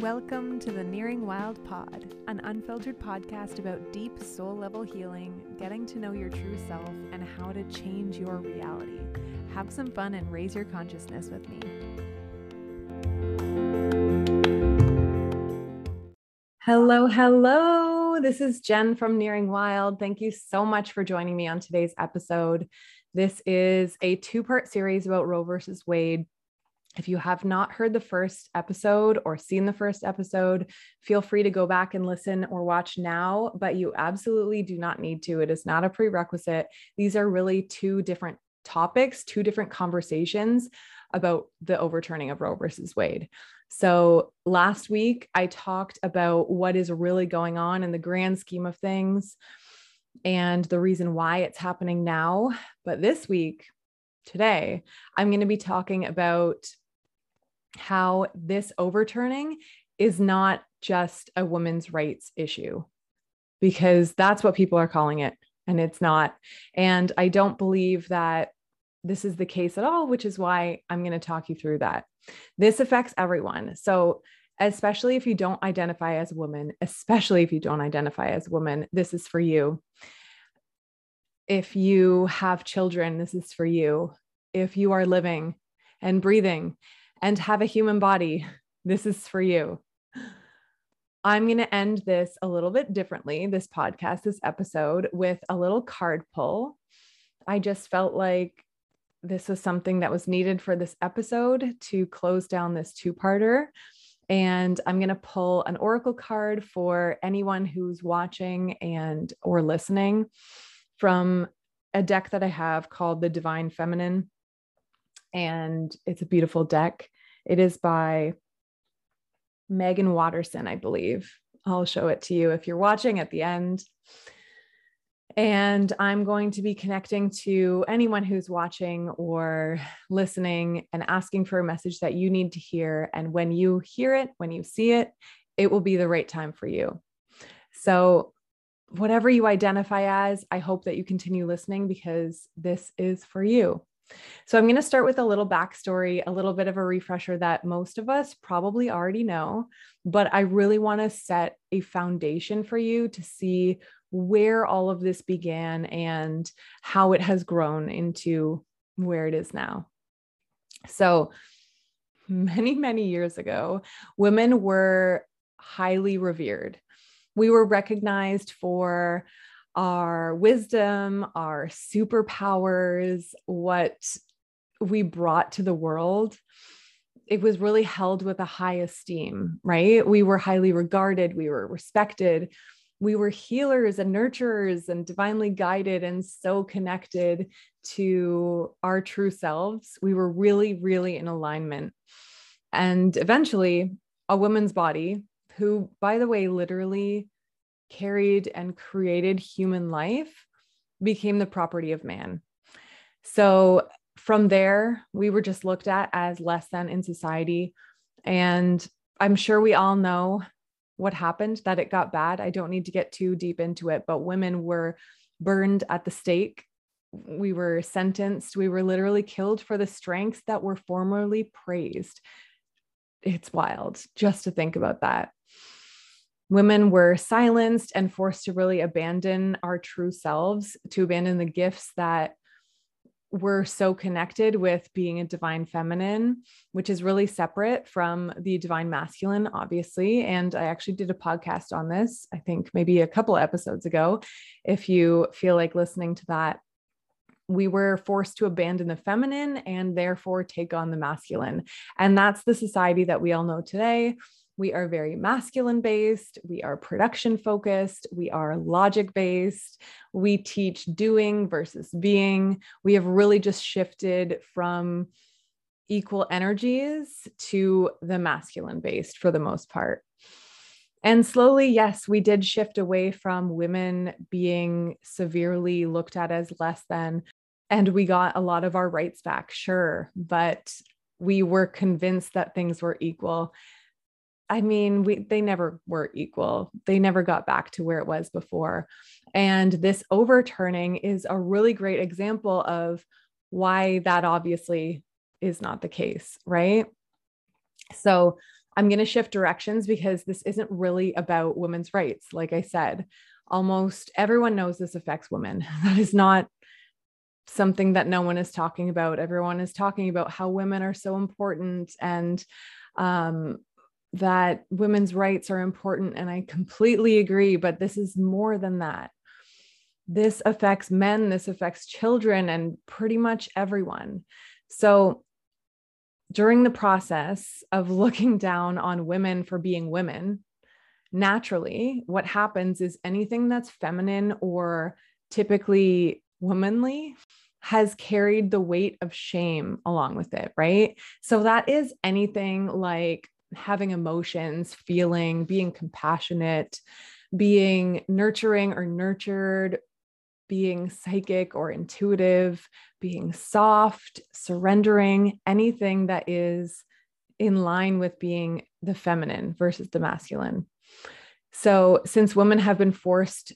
Welcome to the Nearing Wild Pod, an unfiltered podcast about deep soul level healing, getting to know your true self, and how to change your reality. Have some fun and raise your consciousness with me. Hello, hello. This is Jen from Nearing Wild. Thank you so much for joining me on today's episode. This is a two part series about Roe versus Wade. If you have not heard the first episode or seen the first episode, feel free to go back and listen or watch now, but you absolutely do not need to. It is not a prerequisite. These are really two different topics, two different conversations about the overturning of Roe versus Wade. So, last week I talked about what is really going on in the grand scheme of things and the reason why it's happening now. But this week, today, I'm going to be talking about how this overturning is not just a women's rights issue, because that's what people are calling it, and it's not. And I don't believe that this is the case at all, which is why I'm going to talk you through that. This affects everyone. So, especially if you don't identify as a woman, especially if you don't identify as a woman, this is for you. If you have children, this is for you. If you are living and breathing and have a human body, this is for you. I'm going to end this a little bit differently, this podcast, this episode, with a little card pull. I just felt like this was something that was needed for this episode to close down this two parter. And I'm going to pull an oracle card for anyone who's watching and or listening from a deck that I have called the Divine Feminine. And it's a beautiful deck. It is by Meggan Watterson, I believe. I'll show it to you if you're watching at the end. And I'm going to be connecting to anyone who's watching or listening and asking for a message that you need to hear. And when you hear it, when you see it, it will be the right time for you. So, whatever you identify as, I hope that you continue listening because this is for you. So, I'm going to start with a little backstory, a little bit of a refresher that most of us probably already know, but I really want to set a foundation for you to see where all of this began and how it has grown into where it is now. So, many, many years ago, women were highly revered. We were recognized for our wisdom, our superpowers, what we brought to the world. It was really held with a high esteem, right? We were highly regarded, we were respected we were healers and nurturers and divinely guided and so connected to our true selves. We were really, really in alignment. And eventually, a woman's body, who, by the way, literally carried and created human life, became the property of man. So from there, we were just looked at as less than in society. And I'm sure we all know what happened, that it got bad. I don't need to get too deep into it, but women were burned at the stake. We were sentenced. We were literally killed for the strengths that were formerly praised. It's wild just to think about that. Women were silenced and forced to really abandon our true selves, to abandon the gifts that we're so connected with being a divine feminine, which is really separate from the divine masculine, obviously. And I actually did a podcast on this, I think maybe a couple episodes ago. If you feel like listening to that, we were forced to abandon the feminine and therefore take on the masculine. And that's the society that we all know today we are very masculine based. We are production focused. We are logic based. We teach doing versus being. We have really just shifted from equal energies to the masculine based for the most part. And slowly, yes, we did shift away from women being severely looked at as less than. And we got a lot of our rights back, sure. But we were convinced that things were equal. I mean, we they never were equal. They never got back to where it was before. And this overturning is a really great example of why that obviously is not the case, right? So, I'm going to shift directions because this isn't really about women's rights. Like I said, almost everyone knows this affects women. That is not something that no one is talking about. Everyone is talking about how women are so important and um, that women's rights are important. And I completely agree, but this is more than that. This affects men, this affects children, and pretty much everyone. So, during the process of looking down on women for being women, naturally, what happens is anything that's feminine or typically womanly has carried the weight of shame along with it, right? So that is anything like having emotions, feeling, being compassionate, being nurturing or nurtured, being psychic or intuitive, being soft, surrendering, anything that is in line with being the feminine versus the masculine. So, since women have been forced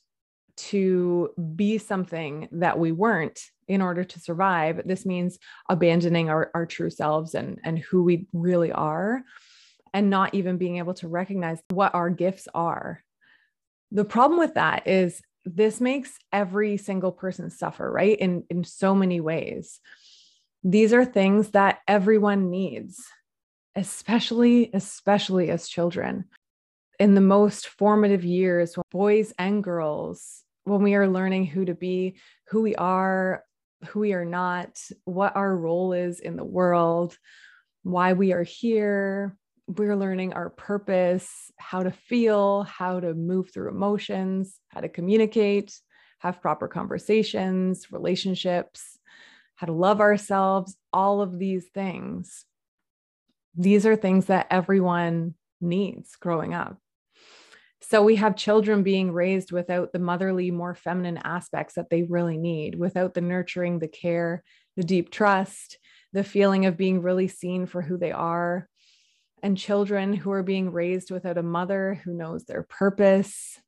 to be something that we weren't in order to survive, this means abandoning our, our true selves and, and who we really are, and not even being able to recognize what our gifts are. The problem with that is this makes every single person suffer, right? In, in so many ways. These are things that everyone needs, especially, especially as children. In the most formative years, when boys and girls, when we are learning who to be, who we are, who we are not, what our role is in the world, why we are here, we're learning our purpose, how to feel, how to move through emotions, how to communicate, have proper conversations, relationships, how to love ourselves, all of these things. These are things that everyone needs growing up. So we have children being raised without the motherly, more feminine aspects that they really need, without the nurturing, the care, the deep trust, the feeling of being really seen for who they are, and children who are being raised without a mother who knows their purpose.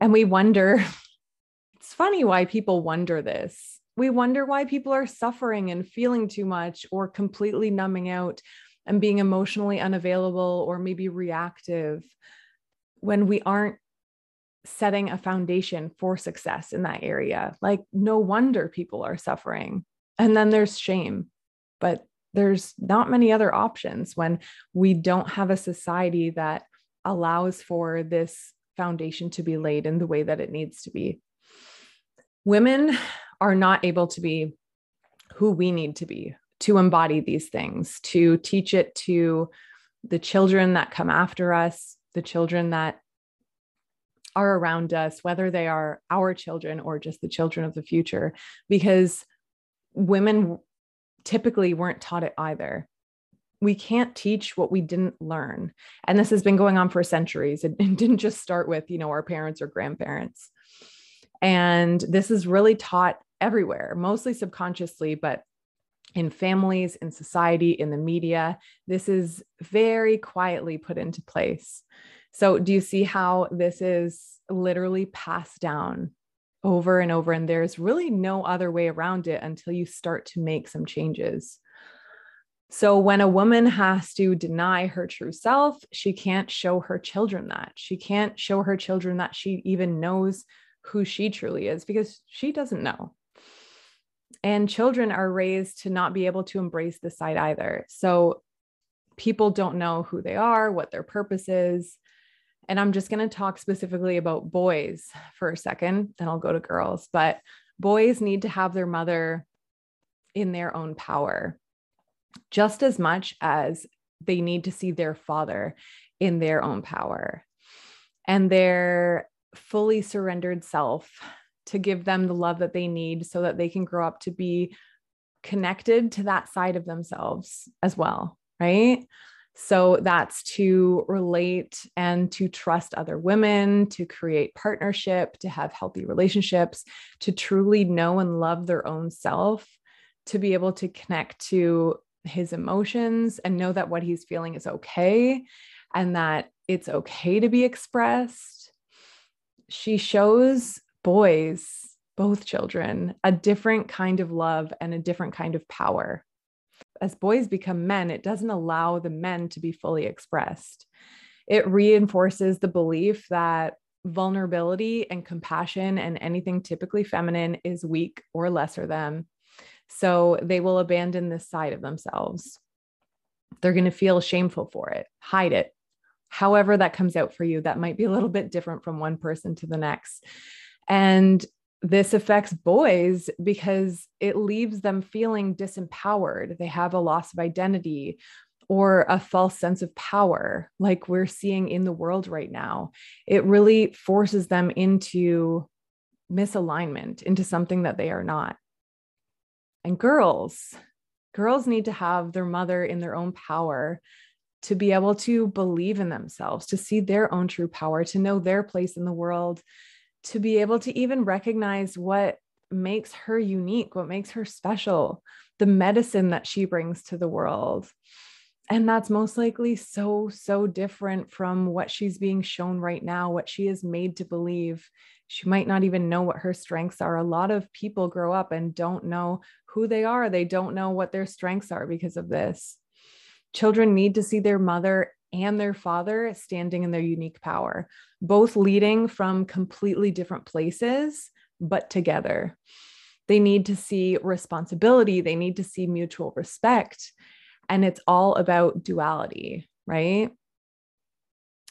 And we wonder, it's funny why people wonder this. We wonder why people are suffering and feeling too much or completely numbing out and being emotionally unavailable or maybe reactive when we aren't setting a foundation for success in that area. Like, no wonder people are suffering. And then there's shame. But there's not many other options when we don't have a society that allows for this foundation to be laid in the way that it needs to be. Women are not able to be who we need to be to embody these things, to teach it to the children that come after us, the children that are around us, whether they are our children or just the children of the future, because women typically weren't taught it either. We can't teach what we didn't learn. And this has been going on for centuries. It, it didn't just start with, you know, our parents or grandparents. And this is really taught everywhere, mostly subconsciously, but in families, in society, in the media, this is very quietly put into place. So, do you see how this is literally passed down over and over. And there's really no other way around it until you start to make some changes. So, when a woman has to deny her true self, she can't show her children that. She can't show her children that she even knows who she truly is because she doesn't know. And children are raised to not be able to embrace this side either. So, people don't know who they are, what their purpose is. And I'm just going to talk specifically about boys for a second, then I'll go to girls. But boys need to have their mother in their own power just as much as they need to see their father in their own power and their fully surrendered self to give them the love that they need so that they can grow up to be connected to that side of themselves as well, right? So that's to relate and to trust other women, to create partnership, to have healthy relationships, to truly know and love their own self, to be able to connect to his emotions and know that what he's feeling is okay and that it's okay to be expressed. She shows boys, both children, a different kind of love and a different kind of power as boys become men, it doesn't allow the men to be fully expressed. It reinforces the belief that vulnerability and compassion and anything typically feminine is weak or lesser than. So they will abandon this side of themselves. They're going to feel shameful for it, hide it. However, that comes out for you, that might be a little bit different from one person to the next. And this affects boys because it leaves them feeling disempowered. They have a loss of identity or a false sense of power, like we're seeing in the world right now. It really forces them into misalignment, into something that they are not. And girls, girls need to have their mother in their own power to be able to believe in themselves, to see their own true power, to know their place in the world, to be able to even recognize what makes her unique, what makes her special, the medicine that she brings to the world. And that's most likely so, so different from what she's being shown right now, what she is made to believe. She might not even know what her strengths are. A lot of people grow up and don't know who they are, they don't know what their strengths are because of this. Children need to see their mother and their father standing in their unique power, both leading from completely different places, but together. They need to see responsibility, they need to see mutual respect. And it's all about duality, right?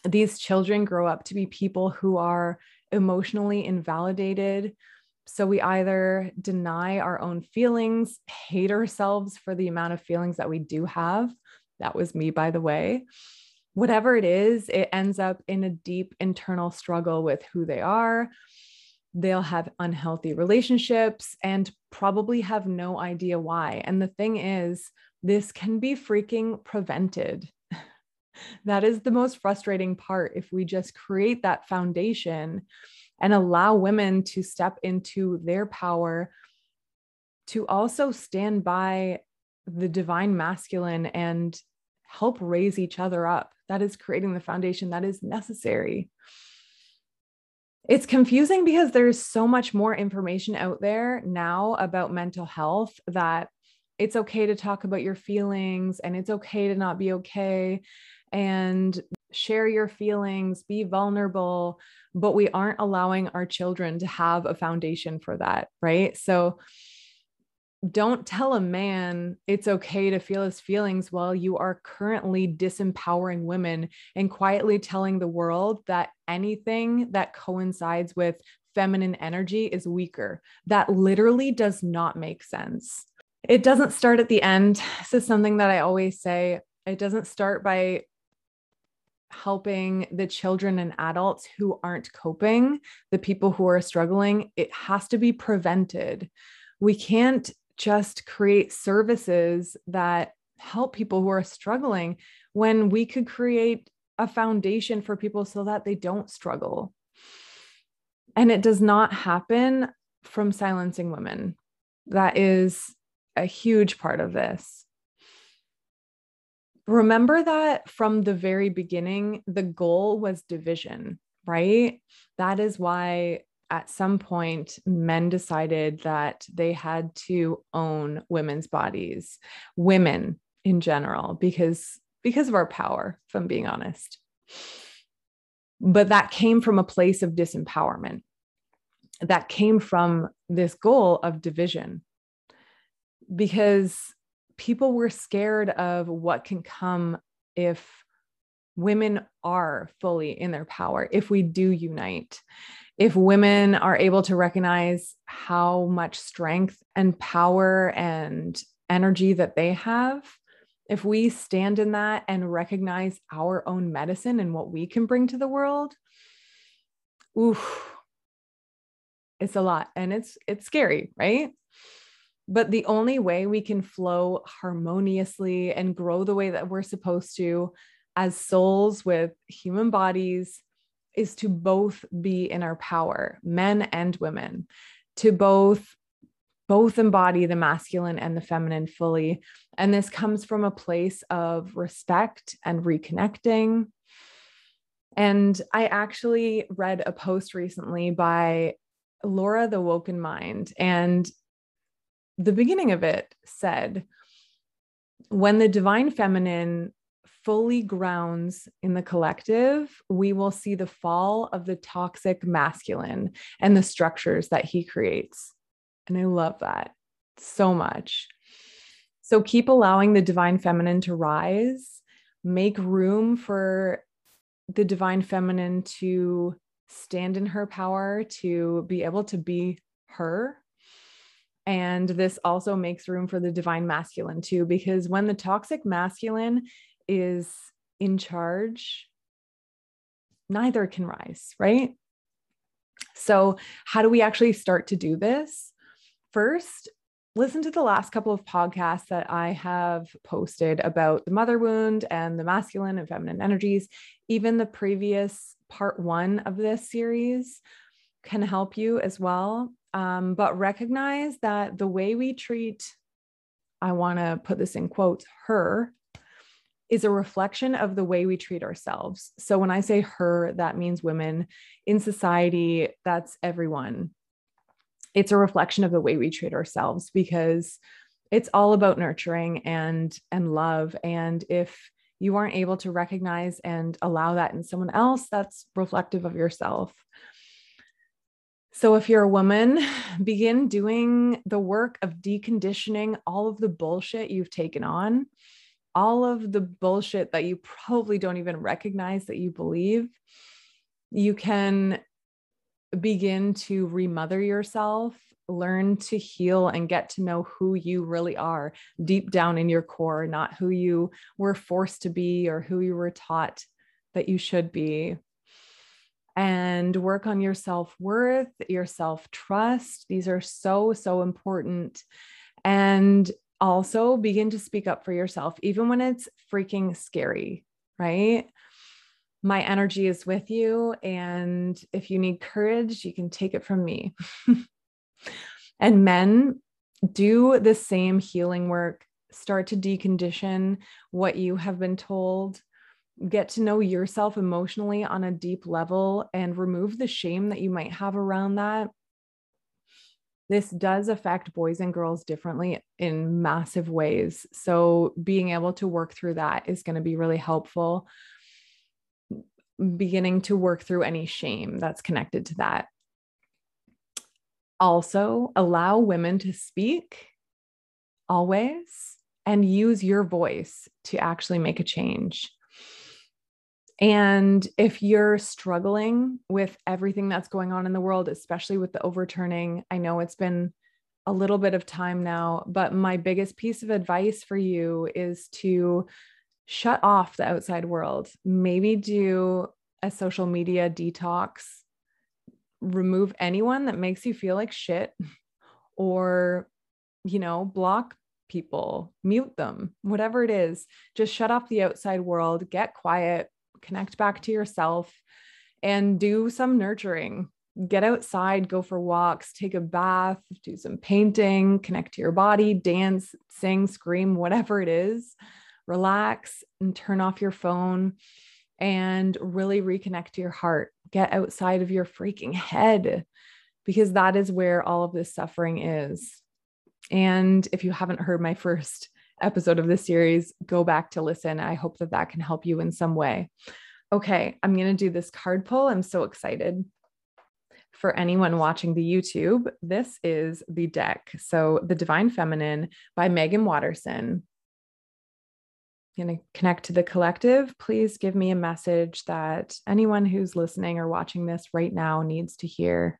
These children grow up to be people who are emotionally invalidated. So we either deny our own feelings, hate ourselves for the amount of feelings that we do have. That was me, by the way whatever it is, it ends up in a deep internal struggle with who they are. They'll have unhealthy relationships and probably have no idea why. And the thing is, this can be freaking prevented. that is the most frustrating part. If we just create that foundation and allow women to step into their power, to also stand by the divine masculine and help raise each other up. That is creating the foundation that is necessary. It's confusing because there's so much more information out there now about mental health that it's okay to talk about your feelings and it's okay to not be okay and share your feelings, be vulnerable, but we aren't allowing our children to have a foundation for that, right? So don't tell a man it's okay to feel his feelings while you are currently disempowering women and quietly telling the world that anything that coincides with feminine energy is weaker. That literally does not make sense. It doesn't start at the end. This is something that I always say. It doesn't start by helping the children and adults who aren't coping, the people who are struggling. It has to be prevented. We can't just create services that help people who are struggling when we could create a foundation for people so that they don't struggle. And it does not happen from silencing women. That is a huge part of this. Remember that from the very beginning, the goal was division, right? That is why at some point, men decided that they had to own women's bodies, women in general, because because of our power, if I'm being honest. But that came from a place of disempowerment. That came from this goal of division. Because people were scared of what can come if women are fully in their power, if we do unite if women are able to recognize how much strength and power and energy that they have, if we stand in that and recognize our own medicine and what we can bring to the world, oof, it's a lot and it's it's scary, right? But the only way we can flow harmoniously and grow the way that we're supposed to as souls with human bodies is to both be in our power, men and women, to both both embody the masculine and the feminine fully. And this comes from a place of respect and reconnecting. And I actually read a post recently by Laura the Woken Mind. And the beginning of it said, when the divine feminine fully grounds in the collective, we will see the fall of the toxic masculine and the structures that he creates. And I love that so much. So keep allowing the divine feminine to rise, make room for the divine feminine to stand in her power, to be able to be her. And this also makes room for the divine masculine too, because when the toxic masculine is in charge, neither can rise, right? So, how do we actually start to do this? First, listen to the last couple of podcasts that I have posted about the mother wound and the masculine and feminine energies. Even the previous part one of this series can help you as well. Um, but recognize that the way we treat, I want to put this in quotes, her is a reflection of the way we treat ourselves. So when I say her, that means women in society, that's everyone. It's a reflection of the way we treat ourselves because it's all about nurturing and and love and if you aren't able to recognize and allow that in someone else that's reflective of yourself. So, if you're a woman, begin doing the work of deconditioning all of the bullshit you've taken on all of the bullshit that you probably don't even recognize that you believe, you can begin to remother yourself, learn to heal and get to know who you really are deep down in your core, not who you were forced to be or who you were taught that you should be. And work on your self worth, your self trust. These are so, so important. And also begin to speak up for yourself, even when it's freaking scary, right? My energy is with you. And if you need courage, you can take it from me. and men, do the same healing work. Start to decondition what you have been told. Get to know yourself emotionally on a deep level and remove the shame that you might have around that this does affect boys and girls differently in massive ways. So, being able to work through that is going to be really helpful. Beginning to work through any shame that's connected to that. Also, allow women to speak always and use your voice to actually make a change. And if you're struggling with everything that's going on in the world, especially with the overturning, I know it's been a little bit of time now, but my biggest piece of advice for you is to shut off the outside world. Maybe do a social media detox, remove anyone that makes you feel like shit, or, you know, block people, mute them, whatever it is. Just shut off the outside world, get quiet, connect back to yourself and do some nurturing. Get outside, go for walks, take a bath, do some painting, connect to your body, dance, sing, scream, whatever it is. Relax and turn off your phone and really reconnect to your heart. Get outside of your freaking head because that is where all of this suffering is. And if you haven't heard my first episode of this series, go back to listen. I hope that that can help you in some way. Okay, I'm going to do this card pull. I'm so excited. For anyone watching the YouTube, this is the deck. So, The Divine Feminine by Meggan Watterson. I'm going to connect to the collective. Please give me a message that anyone who's listening or watching this right now needs to hear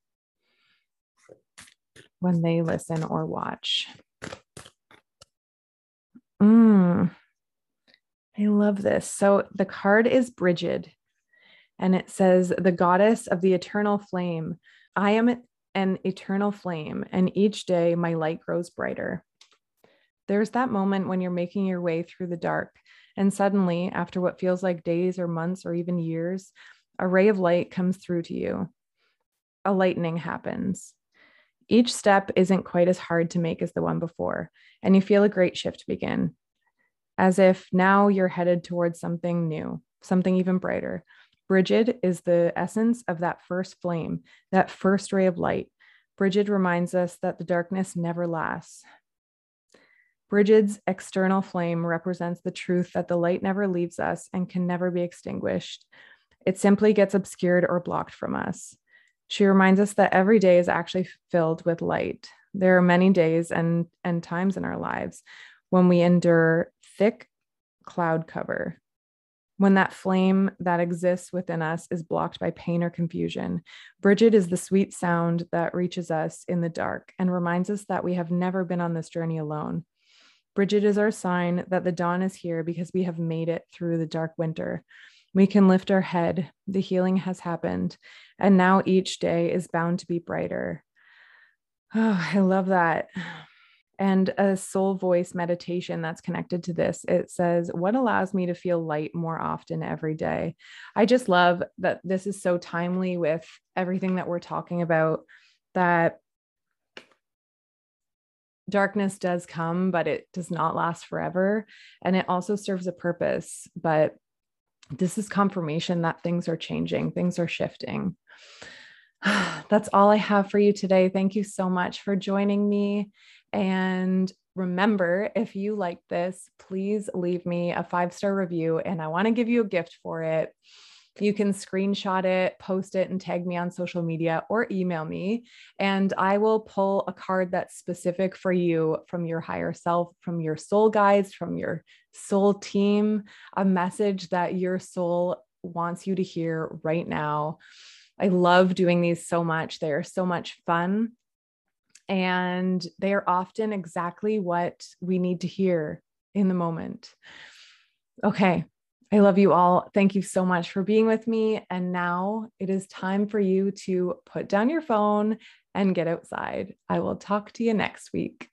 when they listen or watch. Mm, I love this. So the card is Brigid, and it says, The goddess of the eternal flame. I am an eternal flame, and each day my light grows brighter. There's that moment when you're making your way through the dark, and suddenly, after what feels like days or months or even years, a ray of light comes through to you. A lightning happens. Each step isn't quite as hard to make as the one before, and you feel a great shift begin, as if now you're headed towards something new, something even brighter. Brigid is the essence of that first flame, that first ray of light. Brigid reminds us that the darkness never lasts. Brigid's external flame represents the truth that the light never leaves us and can never be extinguished. It simply gets obscured or blocked from us. She reminds us that every day is actually filled with light. There are many days and, and times in our lives when we endure thick cloud cover, when that flame that exists within us is blocked by pain or confusion. Brigid is the sweet sound that reaches us in the dark and reminds us that we have never been on this journey alone. Brigid is our sign that the dawn is here because we have made it through the dark winter. We can lift our head. The healing has happened. And now each day is bound to be brighter. Oh, I love that and a soul voice meditation that's connected to this. It says, What allows me to feel light more often every day? I just love that this is so timely with everything that we're talking about, that darkness does come, but it does not last forever. And it also serves a purpose. But this is confirmation that things are changing, things are shifting. That's all I have for you today. Thank you so much for joining me. And remember, if you like this, please leave me a five star review, and I want to give you a gift for it. You can screenshot it, post it, and tag me on social media or email me. And I will pull a card that's specific for you from your higher self, from your soul guides, from your soul team, a message that your soul wants you to hear right now. I love doing these so much. They are so much fun and they are often exactly what we need to hear in the moment. Okay. I love you all. Thank you so much for being with me. And now it is time for you to put down your phone and get outside. I will talk to you next week.